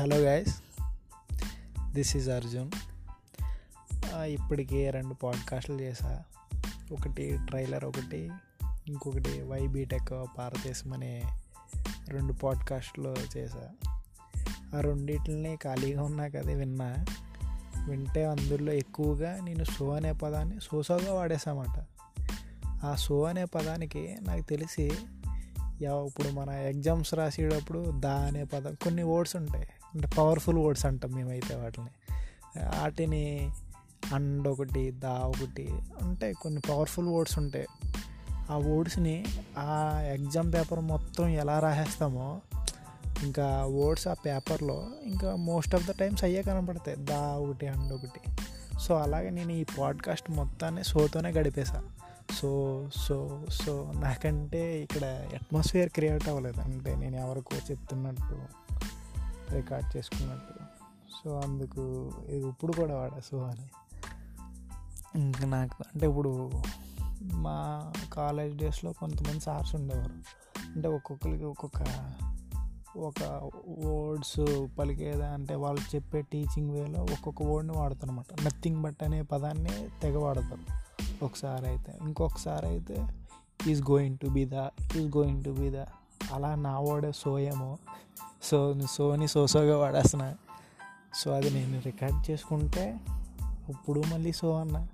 Hello guys this is Arjun ఇప్పటికే రెండు పాడ్కాస్ట్లు చేశా ఒకటి ట్రైలర్ ఒకటి ఇంకొకటి వై బీటెక్ భారతదేశం అనే రెండు పాడ్కాస్ట్లు చేశా ఆ రెండింటిని ఖాళీగా ఉన్నా కదా విన్నా. వింటే అందులో ఎక్కువగా నేను సో అనే పదాన్ని సోసోగా వాడేసామాట ఆ సో అనే పదానికి నాకు తెలిసి ఇప్పుడు మన ఎగ్జామ్స్ రాసేటప్పుడు దా అనే పదం కొన్ని వర్డ్స్ ఉంటాయి. అంటే పవర్ఫుల్ వర్డ్స్ అంటాం మేమైతే వాటిని. వాటిని అండ్ ఒకటి దా ఒకటి అంటే కొన్ని పవర్ఫుల్ వర్డ్స్ ఉంటాయి. ఆ వర్డ్స్ని ఆ ఎగ్జామ్ పేపర్ మొత్తం ఎలా రాసేస్తామో ఇంకా వర్డ్స్ ఆ పేపర్లో ఇంకా మోస్ట్ ఆఫ్ ద టైమ్స్ అయ్యే కనపడతాయి. దా ఒకటి అండ్ ఒకటి. సో అలాగే నేను ఈ పాడ్కాస్ట్ మొత్తాన్ని షోతోనే గడిపేసా సో సో సో నాకంటే ఇక్కడ అట్మాస్ఫియర్ క్రియేట్ అవ్వలేదు. అంటే నేను ఎవరికో చెప్తున్నట్టు రికార్డ్ చేసుకున్నట్టు. సో అందుకు ఇది ఇప్పుడు కూడా వాడా సో అని. ఇంకా నాకు అంటే ఇప్పుడు మా కాలేజ్ డేస్లో కొంతమంది సార్స్ ఉండేవారు. అంటే ఒక్కొక్కరికి ఒక్కొక్క ఒక వర్డ్స్ పలికేదా అంటే వాళ్ళు చెప్పే టీచింగ్ వేలో ఒక్కొక్క వర్డ్ని వాడతారనమాట నథింగ్ బట్ అనే పదాన్ని తెగ వాడతారు. ఒకసారి అయితే ఇంకొకసారి అయితే is going to be the is going to be the అలా నా వాడే సో ఏమో. సో సోని సోసోగా వాడేస్తున్నా. సో అది నేను రికార్డ్ చేసుకుంటే ఇప్పుడు మళ్ళీ సో అన్న.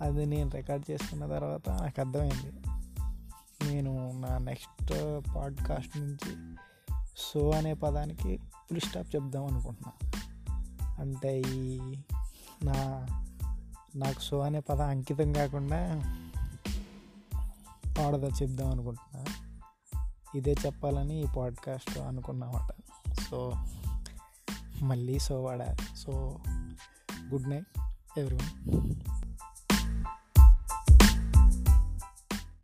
అది నేను రికార్డ్ చేసుకున్న తర్వాత నాకు అర్థమైంది. నేను నా నెక్స్ట్ పాడ్కాస్ట్ నుంచి సో అనే పదానికి ఫుల్ స్టాప్ చెప్దాం అనుకుంటున్నా. అంటే ఈ నా నాకు సో అనే పదం అంకితం కాకుండా పాడదా చెప్దాం అనుకుంటున్నా. ఇదే చెప్పాలని ఈ పాడ్కాస్ట్ అనుకున్నామట. సో మళ్ళీ సో వాడా. So good night everyone.